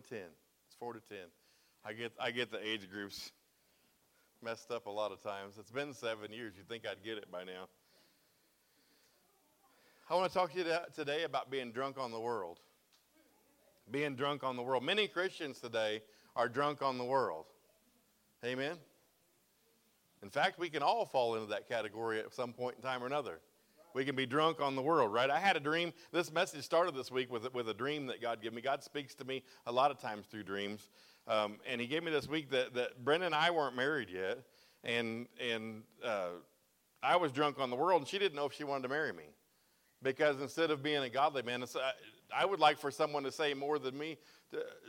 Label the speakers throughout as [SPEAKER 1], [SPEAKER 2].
[SPEAKER 1] to ten. It's four to ten. I get I get the age groups messed up a lot of times. It's been seven years. You'd think I'd get it by now. I want to talk to you today about being drunk on the world. Being drunk on the world. Many Christians today are drunk on the world. Amen. In fact, we can all fall into that category at some point in time or another. We can be drunk on the world, right? I had a dream. This message started this week with, with a dream that God gave me. God speaks to me a lot of times through dreams. Um, and He gave me this week that, that Brenda and I weren't married yet. And, and uh, I was drunk on the world, and she didn't know if she wanted to marry me. Because instead of being a godly man, I would like for someone to say more than me.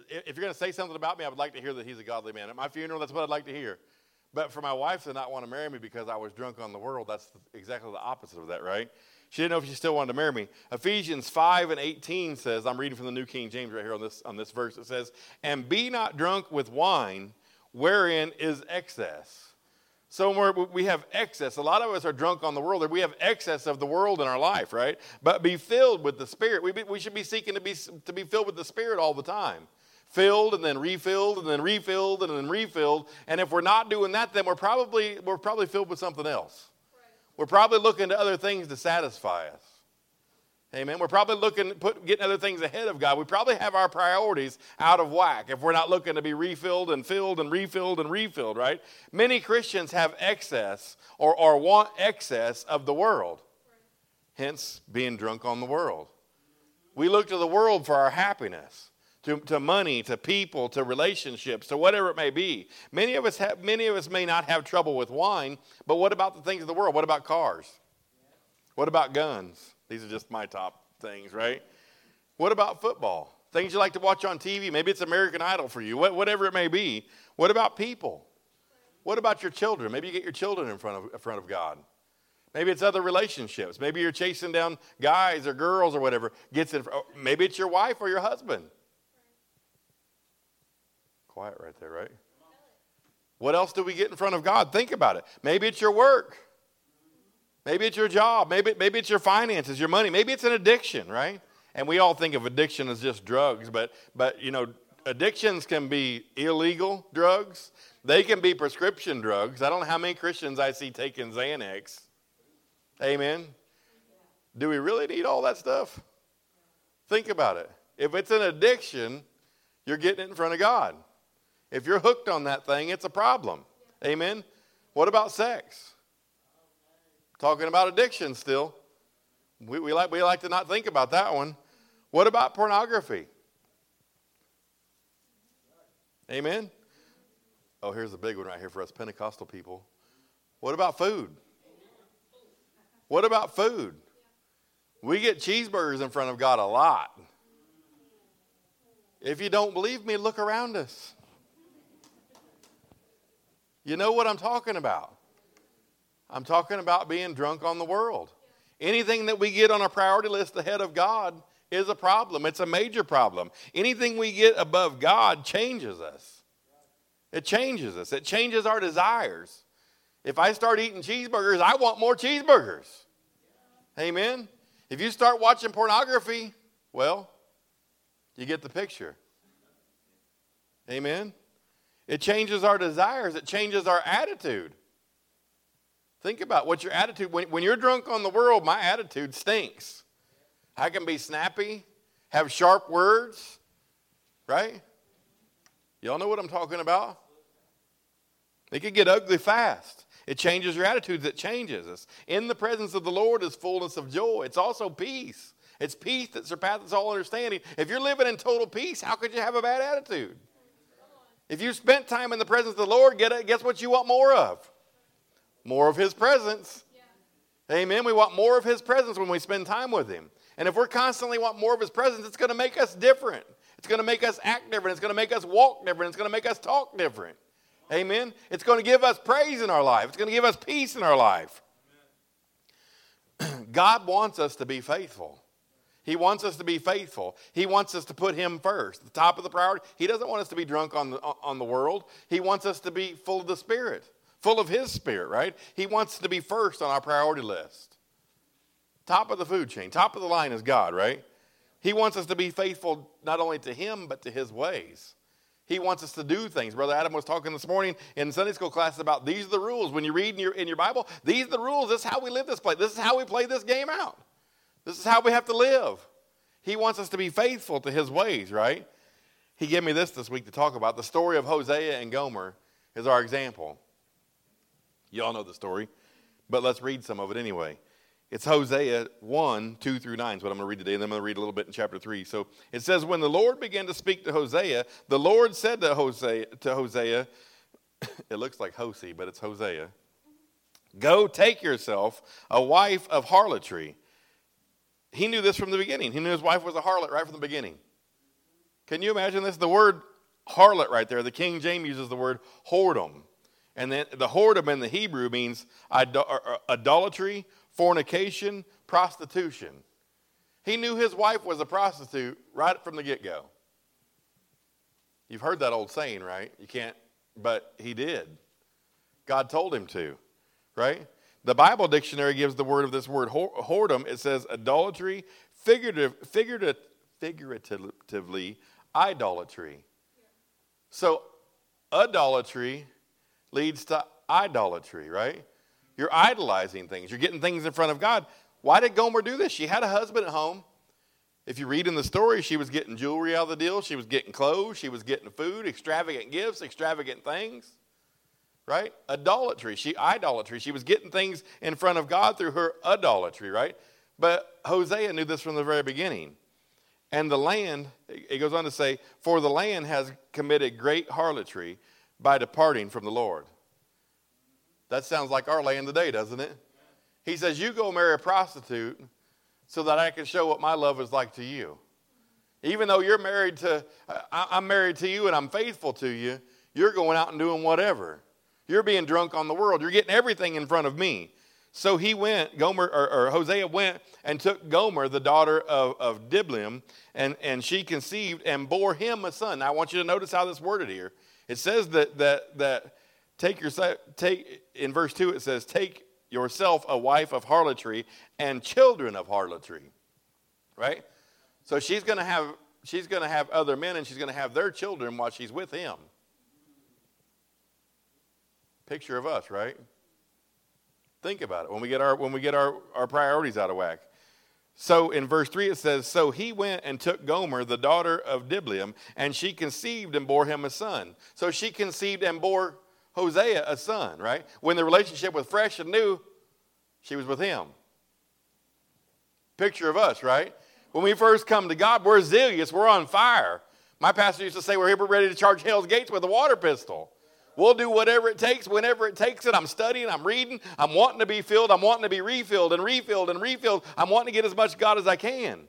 [SPEAKER 1] If you're going to say something about me, I would like to hear that he's a godly man. At my funeral, that's what I'd like to hear. But for my wife to not want to marry me because I was drunk on the world, that's exactly the opposite of that, right? She didn't know if she still wanted to marry me. Ephesians 5 and 18 says, I'm reading from the New King James right here on this, on this verse. It says, And be not drunk with wine, wherein is excess. So we have excess. A lot of us are drunk on the world. We have excess of the world in our life, right? But be filled with the Spirit. We, be, we should be seeking to be, to be filled with the Spirit all the time filled and then refilled and then refilled and then refilled. And if we're not doing that, then we're probably, we're probably filled with something else. We're probably looking to other things to satisfy us. Amen. We're probably looking put getting other things ahead of God. We probably have our priorities out of whack if we're not looking to be refilled and filled and refilled and refilled, right? Many Christians have excess or, or want excess of the world. Hence being drunk on the world. We look to the world for our happiness to, to money, to people, to relationships, to whatever it may be. Many of us have, many of us may not have trouble with wine, but what about the things of the world? What about cars? What about guns? These are just my top things, right? What about football? Things you like to watch on TV. Maybe it's American Idol for you, whatever it may be. What about people? What about your children? Maybe you get your children in front of, in front of God. Maybe it's other relationships. Maybe you're chasing down guys or girls or whatever. Gets in, maybe it's your wife or your husband. Quiet right there, right? What else do we get in front of God? Think about it. Maybe it's your work. Maybe it's your job. Maybe, maybe it's your finances, your money. Maybe it's an addiction, right? And we all think of addiction as just drugs, but, but you know, addictions can be illegal drugs. They can be prescription drugs. I don't know how many Christians I see taking Xanax. Amen. Do we really need all that stuff? Think about it. If it's an addiction, you're getting it in front of God. If you're hooked on that thing, it's a problem. Amen. What about sex? Talking about addiction still. We, we, like, we like to not think about that one. What about pornography? Amen. Oh, here's the big one right here for us Pentecostal people. What about food? What about food? We get cheeseburgers in front of God a lot. If you don't believe me, look around us. You know what I'm talking about. I'm talking about being drunk on the world. Anything that we get on a priority list ahead of God is a problem. It's a major problem. Anything we get above God changes us. It changes us. It changes our desires. If I start eating cheeseburgers, I want more cheeseburgers. Amen. If you start watching pornography, well, you get the picture. Amen. It changes our desires, it changes our attitude. Think about what your attitude, when, when you're drunk on the world, my attitude stinks. I can be snappy, have sharp words, right? Y'all know what I'm talking about? It can get ugly fast. It changes your attitudes, it changes us. In the presence of the Lord is fullness of joy. It's also peace. It's peace that surpasses all understanding. If you're living in total peace, how could you have a bad attitude? If you spent time in the presence of the Lord, get guess what you want more of? More of His presence. Yeah. Amen. We want more of His presence when we spend time with Him. And if we're constantly want more of His presence, it's going to make us different. It's going to make us act different. It's going to make us walk different. It's going to make us talk different. Amen. It's going to give us praise in our life. It's going to give us peace in our life. God wants us to be faithful. He wants us to be faithful. He wants us to put Him first, the top of the priority. He doesn't want us to be drunk on the, on the world. He wants us to be full of the Spirit, full of His Spirit, right? He wants to be first on our priority list. Top of the food chain, top of the line is God, right? He wants us to be faithful not only to Him, but to His ways. He wants us to do things. Brother Adam was talking this morning in Sunday school class about these are the rules. When you read in your, in your Bible, these are the rules. This is how we live this play. This is how we play this game out. This is how we have to live. He wants us to be faithful to his ways, right? He gave me this this week to talk about. The story of Hosea and Gomer is our example. Y'all know the story, but let's read some of it anyway. It's Hosea 1, 2 through 9 is what I'm going to read today, and then I'm going to read a little bit in chapter 3. So it says, When the Lord began to speak to Hosea, the Lord said to Hosea, to Hosea it looks like Hosea, but it's Hosea, Go take yourself a wife of harlotry. He knew this from the beginning. He knew his wife was a harlot right from the beginning. Can you imagine this? The word harlot right there, the King James uses the word whoredom. And then the whoredom in the Hebrew means idolatry fornication, prostitution. He knew his wife was a prostitute right from the get go. You've heard that old saying, right? You can't, but he did. God told him to, right? The Bible dictionary gives the word of this word whoredom. It says idolatry, figurative, figurative, figuratively, idolatry. So, idolatry leads to idolatry, right? You're idolizing things. You're getting things in front of God. Why did Gomer do this? She had a husband at home. If you read in the story, she was getting jewelry out of the deal. She was getting clothes. She was getting food, extravagant gifts, extravagant things. Right? Idolatry. She idolatry. She was getting things in front of God through her idolatry, right? But Hosea knew this from the very beginning. And the land, it goes on to say, for the land has committed great harlotry by departing from the Lord. That sounds like our land today, doesn't it? He says, You go marry a prostitute so that I can show what my love is like to you. Even though you're married to, I'm married to you and I'm faithful to you, you're going out and doing whatever. You're being drunk on the world. You're getting everything in front of me. So he went, Gomer, or, or Hosea went and took Gomer, the daughter of, of Diblaim, and, and she conceived and bore him a son. Now I want you to notice how this worded here. It says that, that, that Take your take in verse 2 it says, Take yourself a wife of harlotry and children of harlotry. Right? So she's gonna have she's gonna have other men and she's gonna have their children while she's with him. Picture of us, right? Think about it when we get our when we get our, our priorities out of whack. So in verse 3 it says, So he went and took Gomer, the daughter of Diblaim, and she conceived and bore him a son. So she conceived and bore Hosea a son, right? When the relationship was fresh and new, she was with him. Picture of us, right? When we first come to God, we're zealous, we're on fire. My pastor used to say, We're here, we're ready to charge hell's gates with a water pistol. We'll do whatever it takes, whenever it takes it. I'm studying, I'm reading, I'm wanting to be filled, I'm wanting to be refilled and refilled and refilled. I'm wanting to get as much God as I can.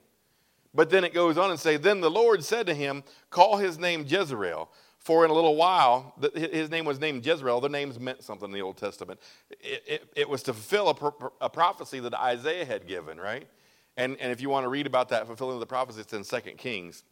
[SPEAKER 1] But then it goes on and say, Then the Lord said to him, Call his name Jezreel, for in a little while, his name was named Jezreel. Their names meant something in the Old Testament. It, it, it was to fulfill a, a, prophecy that Isaiah had given, right? And, and if you want to read about that fulfilling of the prophecy, it's in 2 Kings.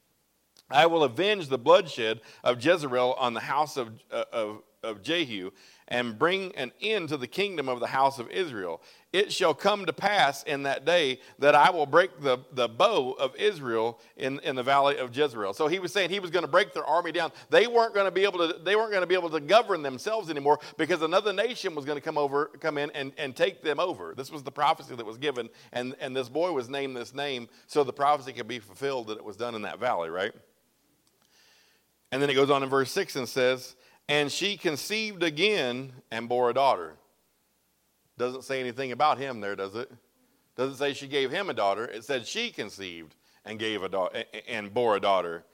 [SPEAKER 1] I will avenge the bloodshed of Jezreel on the house of, uh, of, of Jehu and bring an end to the kingdom of the house of Israel. It shall come to pass in that day that I will break the, the bow of Israel in, in the valley of Jezreel. So he was saying he was going to break their army down. They weren't going to be able to, they weren't going to be able to govern themselves anymore because another nation was going to come over, come in and, and take them over. This was the prophecy that was given, and, and this boy was named this name so the prophecy could be fulfilled that it was done in that valley, right? And then it goes on in verse 6 and says, and she conceived again and bore a daughter. Doesn't say anything about him there, does it? Doesn't say she gave him a daughter. It said she conceived and gave a daughter and bore a daughter.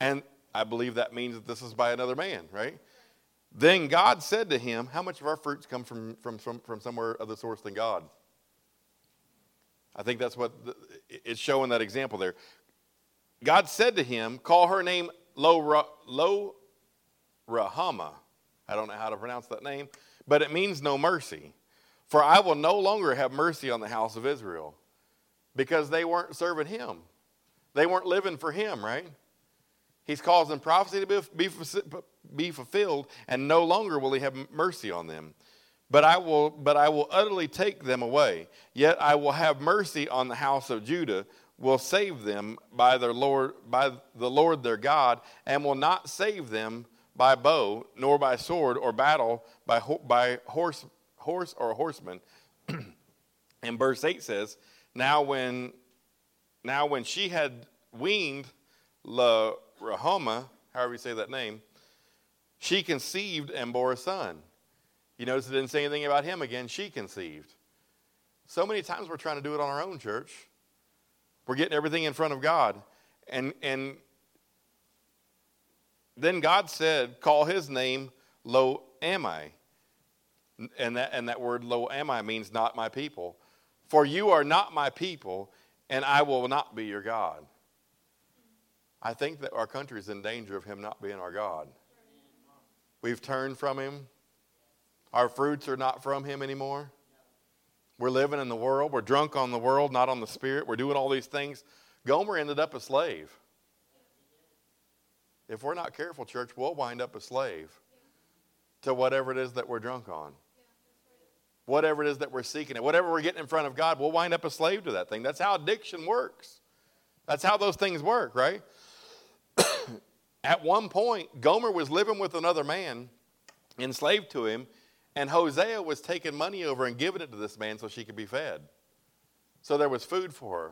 [SPEAKER 1] And I believe that means that this is by another man, right? Then God said to him, How much of our fruits come from, from, from, from somewhere other source than God? I think that's what the, it's showing that example there. God said to him, Call her name Lo, Ruhamah. I don't know how to pronounce that name, but it means no mercy. For I will no longer have mercy on the house of Israel because they weren't serving him. They weren't living for him, right? He's causing prophecy to be, be, be fulfilled, and no longer will he have mercy on them. But I, will, but I will utterly take them away. Yet I will have mercy on the house of Judah will save them by their Lord by the Lord their God, and will not save them by bow, nor by sword or battle, by, by horse, horse or horseman. and verse 8 says, Now when now when she had weaned La Rahoma, however you say that name, she conceived and bore a son. You notice it didn't say anything about him again. She conceived. So many times we're trying to do it on our own, church. We're getting everything in front of God. And, and then God said, Call his name Lo Ami. And that, and that word Lo Ami means not my people. For you are not my people, and I will not be your God. I think that our country is in danger of him not being our God. We've turned from him. Our fruits are not from him anymore. We're living in the world. We're drunk on the world, not on the spirit. We're doing all these things. Gomer ended up a slave. If we're not careful, church, we'll wind up a slave to whatever it is that we're drunk on. Whatever it is that we're seeking it, whatever we're getting in front of God, we'll wind up a slave to that thing. That's how addiction works. That's how those things work, right? At one point, Gomer was living with another man, enslaved to him, and Hosea was taking money over and giving it to this man so she could be fed. So there was food for her.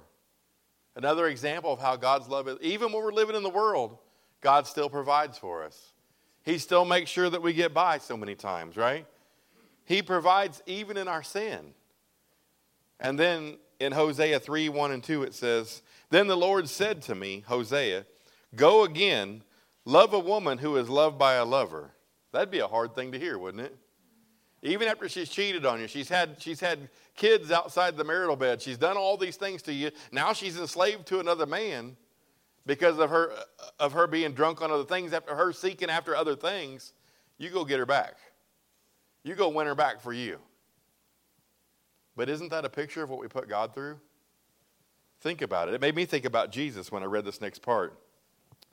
[SPEAKER 1] Another example of how God's love is, even when we're living in the world, God still provides for us. He still makes sure that we get by so many times, right? He provides even in our sin. And then in Hosea 3 1 and 2, it says, Then the Lord said to me, Hosea, go again, love a woman who is loved by a lover. That'd be a hard thing to hear, wouldn't it? Even after she's cheated on you, she's had, she's had kids outside the marital bed, she's done all these things to you. Now she's enslaved to another man because of her, of her being drunk on other things, after her seeking after other things. You go get her back. You go win her back for you. But isn't that a picture of what we put God through? Think about it. It made me think about Jesus when I read this next part.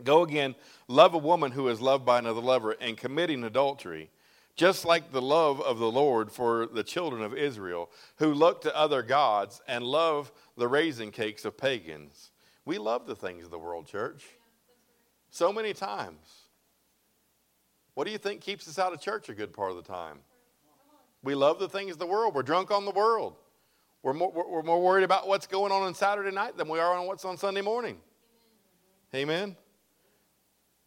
[SPEAKER 1] Go again, love a woman who is loved by another lover and committing adultery just like the love of the Lord for the children of Israel, who look to other gods and love the raisin cakes of pagans. We love the things of the world, church. So many times. What do you think keeps us out of church a good part of the time? We love the things of the world. We're drunk on the world. We're more, we're more worried about what's going on on Saturday night than we are on what's on Sunday morning. Amen?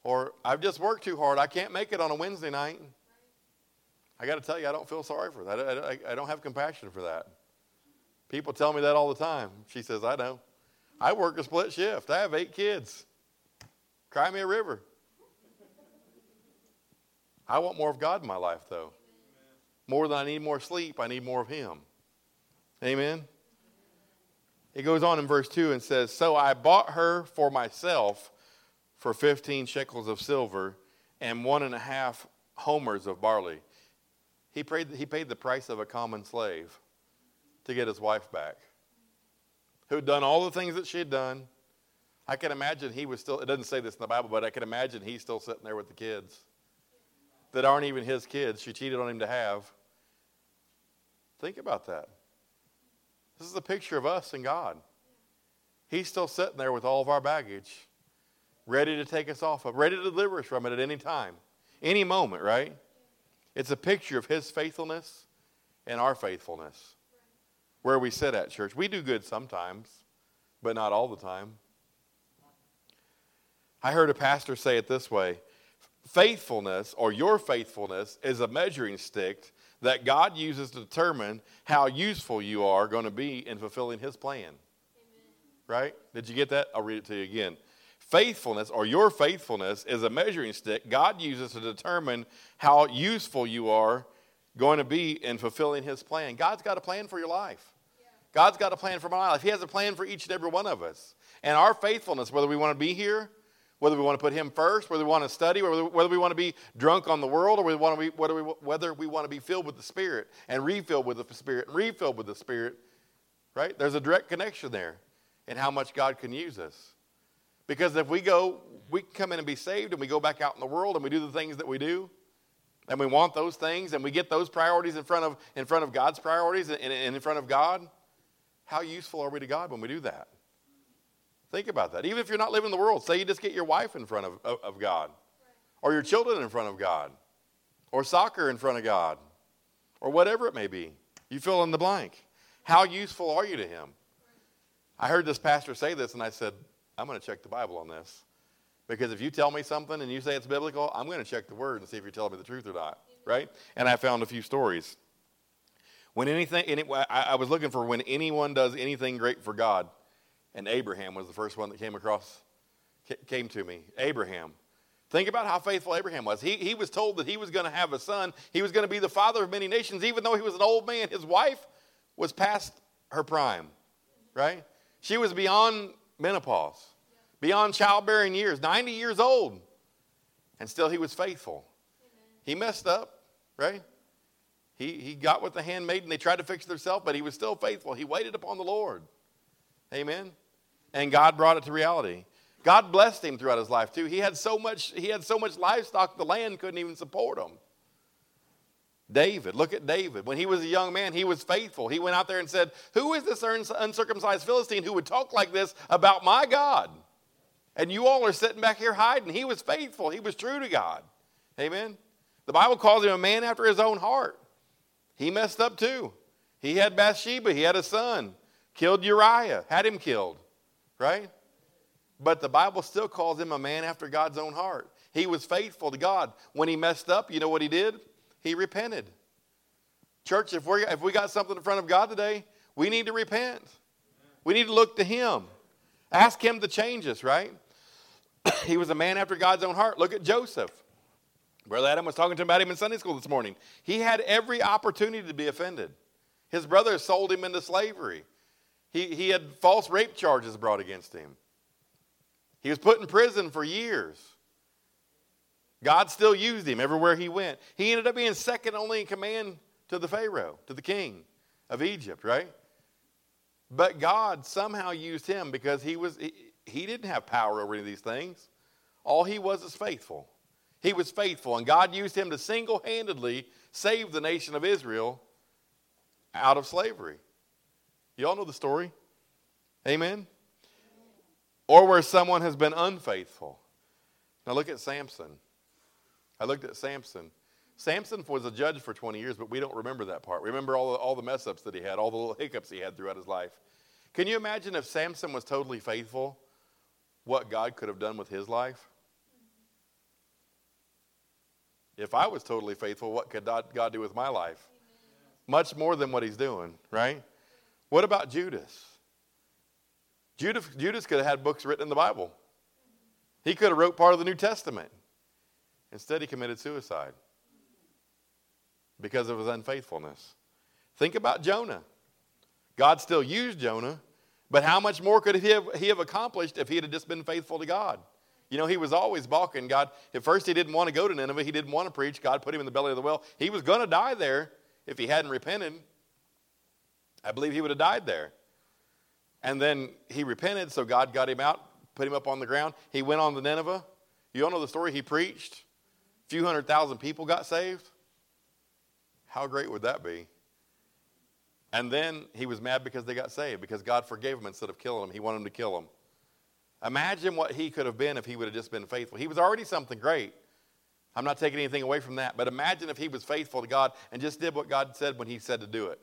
[SPEAKER 1] Or I've just worked too hard. I can't make it on a Wednesday night. I got to tell you, I don't feel sorry for that. I, I, I don't have compassion for that. People tell me that all the time. She says, I know. I work a split shift. I have eight kids. Cry me a river. I want more of God in my life, though. More than I need more sleep, I need more of Him. Amen. It goes on in verse 2 and says, So I bought her for myself for 15 shekels of silver and one and a half homers of barley. He paid, he paid the price of a common slave to get his wife back, who had done all the things that she had done. I can imagine he was still, it doesn't say this in the Bible, but I can imagine he's still sitting there with the kids that aren't even his kids. She cheated on him to have. Think about that. This is a picture of us and God. He's still sitting there with all of our baggage, ready to take us off of, ready to deliver us from it at any time, any moment, right? It's a picture of his faithfulness and our faithfulness. Where we sit at church. We do good sometimes, but not all the time. I heard a pastor say it this way faithfulness or your faithfulness is a measuring stick that God uses to determine how useful you are going to be in fulfilling his plan. Amen. Right? Did you get that? I'll read it to you again faithfulness or your faithfulness is a measuring stick God uses to determine how useful you are going to be in fulfilling His plan. God's got a plan for your life. God's got a plan for my life. He has a plan for each and every one of us. And our faithfulness, whether we want to be here, whether we want to put Him first, whether we want to study, whether, whether we want to be drunk on the world, or whether we, want to be, whether, we, whether we want to be filled with the Spirit and refilled with the Spirit and refilled with the Spirit, right? There's a direct connection there in how much God can use us. Because if we go, we come in and be saved and we go back out in the world and we do the things that we do, and we want those things and we get those priorities in front of, in front of God's priorities and, in front of God, how useful are we to God when we do that? Think about that. Even if you're not living in the world, say you just get your wife in front of, of, of God, or your children in front of God, or soccer in front of God, or whatever it may be. You fill in the blank. How useful are you to Him? I heard this pastor say this, and I said, I'm going to check the Bible on this. Because if you tell me something and you say it's biblical, I'm going to check the word and see if you're telling me the truth or not. Right? And I found a few stories. When anything, any, I was looking for when anyone does anything great for God, and Abraham was the first one that came across, came to me. Abraham. Think about how faithful Abraham was. He, he was told that he was going to have a son. He was going to be the father of many nations, even though he was an old man. His wife was past her prime, right? She was beyond menopause, beyond childbearing years, 90 years old. And still he was faithful. He messed up, right? He, he got with the handmaiden. and they tried to fix it themselves, but he was still faithful. He waited upon the Lord. Amen. And God brought it to reality. God blessed him throughout his life too. He had so much, he had so much livestock the land couldn't even support him. David, look at David. When he was a young man, he was faithful. He went out there and said, Who is this uncircumcised Philistine who would talk like this about my God? And you all are sitting back here hiding. He was faithful. He was true to God. Amen. The Bible calls him a man after his own heart. He messed up too. He had Bathsheba, he had a son, killed Uriah, had him killed, right? But the Bible still calls him a man after God's own heart. He was faithful to God. When he messed up, you know what he did? He repented. Church, if, we if we got something in front of God today, we need to repent. We need to look to him. Ask him to change us, right? he was a man after God's own heart. Look at Joseph. Brother Adam was talking to him about him in Sunday school this morning. He had every opportunity to be offended. His brothers sold him into slavery. He, he had false rape charges brought against him. He was put in prison for years. God still used him everywhere he went. He ended up being second only in command to the Pharaoh, to the king of Egypt, right? But God somehow used him because he was he, he didn't have power over any of these things. All he was is faithful. He was faithful, and God used him to single handedly save the nation of Israel out of slavery. You all know the story? Amen? Or where someone has been unfaithful. Now look at Samson. I looked at Samson. Samson was a judge for 20 years, but we don't remember that part. We remember all the, all the mess ups that he had, all the little hiccups he had throughout his life. Can you imagine if Samson was totally faithful, what God could have done with his life? If I was totally faithful, what could God do with my life? Much more than what he's doing, right? What about Judas? Judas, Judas could have had books written in the Bible. He could have wrote part of the New Testament. Instead, he committed suicide because of his unfaithfulness. Think about Jonah. God still used Jonah, but how much more could he have, he have accomplished if he had just been faithful to God? You know, he was always balking God. At first, he didn't want to go to Nineveh. He didn't want to preach. God put him in the belly of the well. He was going to die there if he hadn't repented. I believe he would have died there. And then he repented, so God got him out, put him up on the ground. He went on to Nineveh. You all know the story? He preached. A few hundred thousand people got saved. How great would that be? And then he was mad because they got saved, because God forgave him instead of killing them. He wanted them to kill them. Imagine what he could have been if he would have just been faithful. He was already something great. I'm not taking anything away from that, but imagine if he was faithful to God and just did what God said when he said to do it.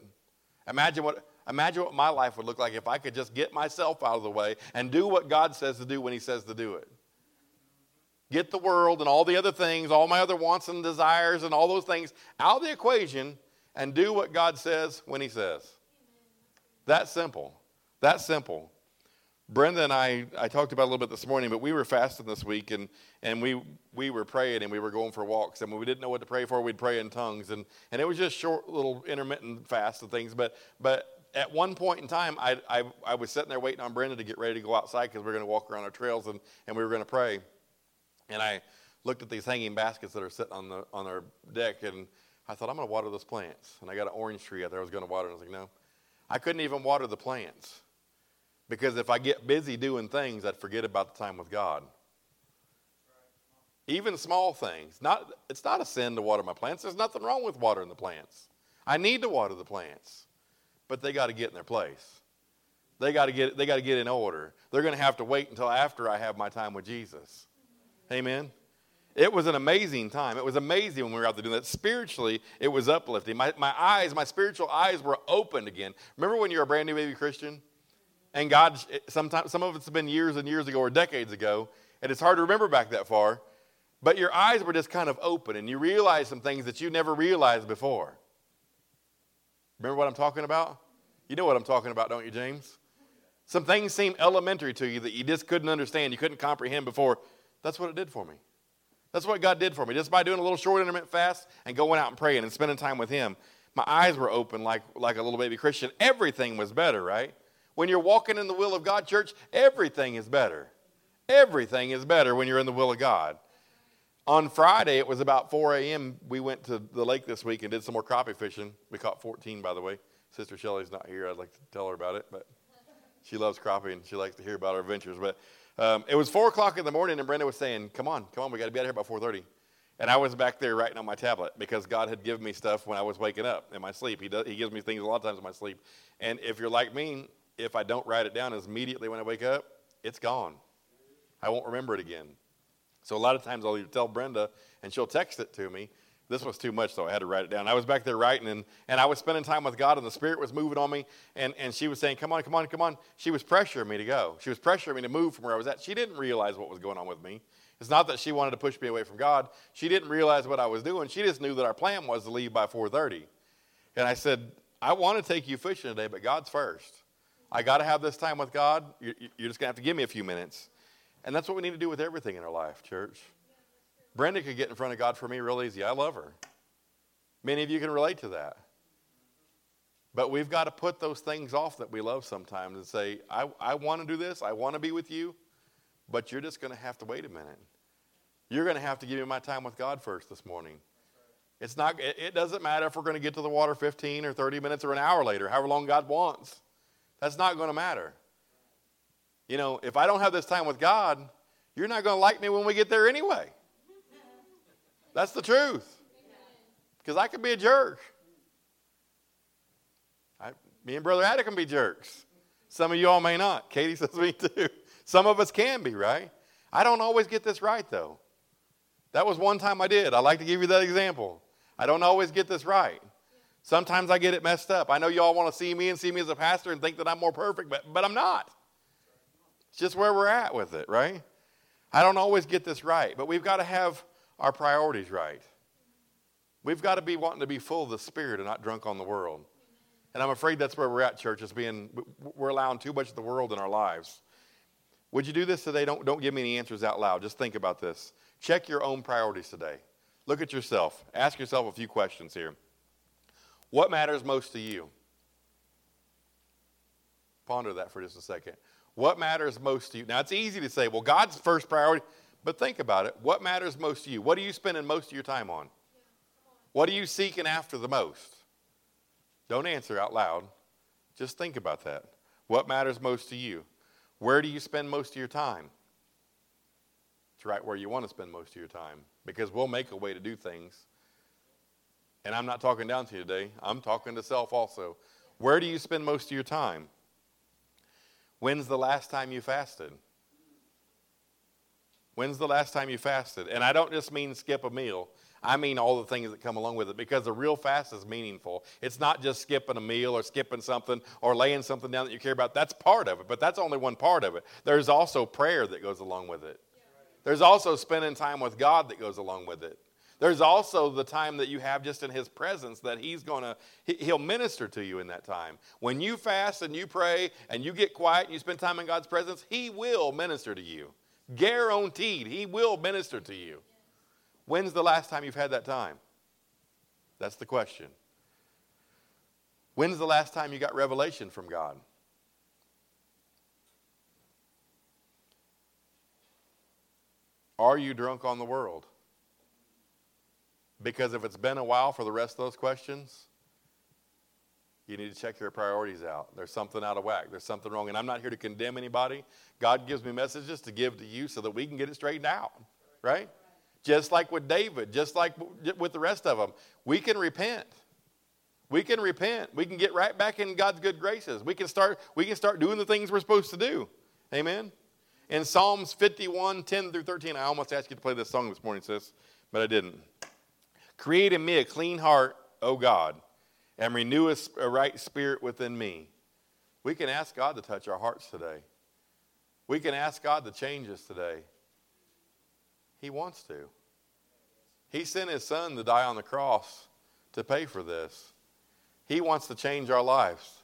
[SPEAKER 1] Imagine what, imagine what my life would look like if I could just get myself out of the way and do what God says to do when he says to do it. Get the world and all the other things, all my other wants and desires and all those things out of the equation and do what God says when he says. That simple. That simple. Brenda and I, I talked about a little bit this morning, but we were fasting this week and, and we, we were praying and we were going for walks. And when we didn't know what to pray for, we'd pray in tongues. And, and it was just short, little intermittent fasts and things. But, but at one point in time, I, I, I was sitting there waiting on Brenda to get ready to go outside because we are going to walk around our trails and, and we were going to pray. And I looked at these hanging baskets that are sitting on, the, on our deck and I thought, I'm going to water those plants. And I got an orange tree out there I was going to water. And I was like, no. I couldn't even water the plants. Because if I get busy doing things, I'd forget about the time with God. Even small things. Not, it's not a sin to water my plants. There's nothing wrong with watering the plants. I need to water the plants, but they got to get in their place. They got to get they got to get in order. They're going to have to wait until after I have my time with Jesus. Amen. It was an amazing time. It was amazing when we were out there doing that. Spiritually, it was uplifting. My, my eyes, my spiritual eyes were opened again. Remember when you were a brand new baby Christian? And God, sometimes, some of it's been years and years ago or decades ago, and it's hard to remember back that far, but your eyes were just kind of open and you realized some things that you never realized before. Remember what I'm talking about? You know what I'm talking about, don't you, James? Some things seem elementary to you that you just couldn't understand, you couldn't comprehend before. That's what it did for me. That's what God did for me. Just by doing a little short intermittent fast and going out and praying and spending time with Him, my eyes were open like, like a little baby Christian. Everything was better, right? When you're walking in the will of God, church, everything is better. Everything is better when you're in the will of God. On Friday, it was about 4 a.m. We went to the lake this week and did some more crappie fishing. We caught 14, by the way. Sister Shelley's not here. I'd like to tell her about it, but she loves crappie and she likes to hear about our adventures. But um, it was four o'clock in the morning, and Brenda was saying, "Come on, come on, we got to be out of here by 4:30." And I was back there writing on my tablet because God had given me stuff when I was waking up in my sleep. He does, He gives me things a lot of times in my sleep. And if you're like me, if I don't write it down immediately when I wake up, it's gone. I won't remember it again. So a lot of times I'll tell Brenda, and she'll text it to me, this was too much, so I had to write it down. I was back there writing, and, and I was spending time with God, and the Spirit was moving on me. And, and she was saying, Come on, come on, come on. She was pressuring me to go. She was pressuring me to move from where I was at. She didn't realize what was going on with me. It's not that she wanted to push me away from God. She didn't realize what I was doing. She just knew that our plan was to leave by 4:30. And I said, I want to take you fishing today, but God's first. I got to have this time with God. You're, you're just going to have to give me a few minutes. And that's what we need to do with everything in our life, church. Brenda could get in front of God for me real easy. I love her. Many of you can relate to that. But we've got to put those things off that we love sometimes and say, I, I want to do this, I want to be with you, but you're just going to have to wait a minute. You're going to have to give me my time with God first this morning. It's not, it, it doesn't matter if we're going to get to the water 15 or 30 minutes or an hour later, however long God wants. That's not going to matter. You know, if I don't have this time with God, you're not going to like me when we get there anyway. That's the truth. Because I could be a jerk. I, me and Brother Adam can be jerks. Some of you all may not. Katie says me too. Some of us can be, right? I don't always get this right, though. That was one time I did. I like to give you that example. I don't always get this right. Sometimes I get it messed up. I know y'all want to see me and see me as a pastor and think that I'm more perfect, but, but I'm not. It's just where we're at with it, right? I don't always get this right, but we've got to have our priorities right. We've got to be wanting to be full of the Spirit and not drunk on the world. And I'm afraid that's where we're at, church, is being, we're allowing too much of the world in our lives. Would you do this today? Don't, don't give me any answers out loud. Just think about this. Check your own priorities today. Look at yourself. Ask yourself a few questions here. What matters most to you? Ponder that for just a second. What matters most to you? Now, it's easy to say, well, God's first priority. But think about it. What matters most to you? What are you spending most of your time on? What are you seeking after the most? Don't answer out loud. Just think about that. What matters most to you? Where do you spend most of your time? It's right where you want to spend most of your time because we'll make a way to do things. And I'm not talking down to you today, I'm talking to self also. Where do you spend most of your time? When's the last time you fasted? When's the last time you fasted? And I don't just mean skip a meal. I mean all the things that come along with it because the real fast is meaningful. It's not just skipping a meal or skipping something or laying something down that you care about. That's part of it, but that's only one part of it. There's also prayer that goes along with it. There's also spending time with God that goes along with it. There's also the time that you have just in His presence that He's going to, He'll minister to you in that time. When you fast and you pray and you get quiet and you spend time in God's presence, He will minister to you. Guaranteed, He will minister to you. When's the last time you've had that time? That's the question. When's the last time you got revelation from God? Are you drunk on the world? Because if it's been a while for the rest of those questions, you need to check your priorities out. There's something out of whack. There's something wrong. And I'm not here to condemn anybody. God gives me messages to give to you so that we can get it straightened out, right? Just like with David, just like with the rest of them, we can repent. We can repent. We can get right back in God's good graces. We can start, we can start doing the things we're supposed to do. Amen. In Psalms 51, 10 through 13, I almost asked you to play this song this morning, sis, but I didn't. Create in me a clean heart, O God, and renew a right spirit within me. We can ask God to touch our hearts today. We can ask God to change us today. He wants to. He sent his son to die on the cross to pay for this. He wants to change our lives.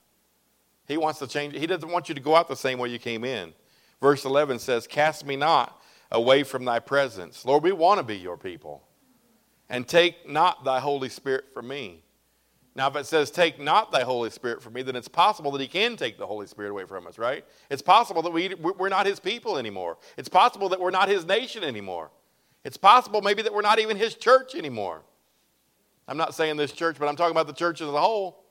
[SPEAKER 1] He wants to change. He doesn't want you to go out the same way you came in. Verse 11 says, Cast me not away from thy presence. Lord, we want to be your people. And take not thy Holy Spirit from me. Now, if it says, Take not thy Holy Spirit from me, then it's possible that he can take the Holy Spirit away from us, right? It's possible that we, we're not his people anymore. It's possible that we're not his nation anymore. It's possible maybe that we're not even his church anymore. I'm not saying this church, but I'm talking about the church as a whole.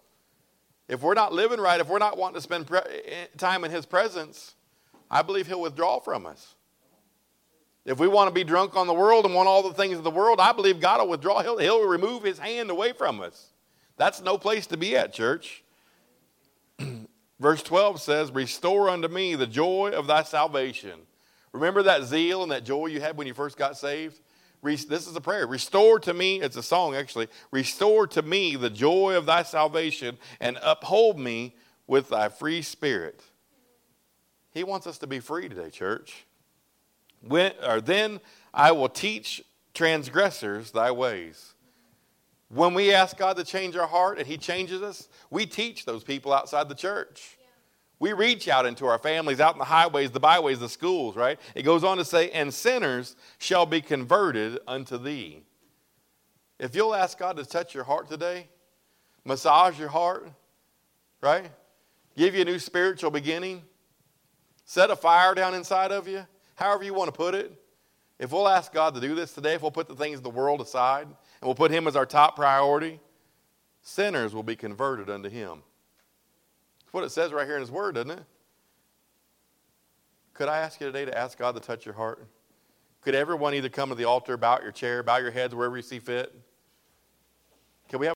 [SPEAKER 1] If we're not living right, if we're not wanting to spend pre- eh, time in his presence, I believe he'll withdraw from us. If we want to be drunk on the world and want all the things of the world, I believe God will withdraw. He'll, he'll remove his hand away from us. That's no place to be at, church. Verse 12 says, Restore unto me the joy of thy salvation. Remember that zeal and that joy you had when you first got saved? This is a prayer. Restore to me, it's a song actually. Restore to me the joy of thy salvation and uphold me with thy free spirit. He wants us to be free today, church. When, or then I will teach transgressors thy ways. When we ask God to change our heart and He changes us, we teach those people outside the church. We reach out into our families, out in the highways, the byways, the schools, right? It goes on to say, and sinners shall be converted unto thee. If you'll ask God to touch your heart today, massage your heart, right? Give you a new spiritual beginning, set a fire down inside of you, however you want to put it. If we'll ask God to do this today, if we'll put the things of the world aside, and we'll put him as our top priority, sinners will be converted unto him. That's what it says right here in his word, doesn't it? Could I ask you today to ask God to touch your heart? Could everyone either come to the altar, bow at your chair, bow your heads wherever you see fit?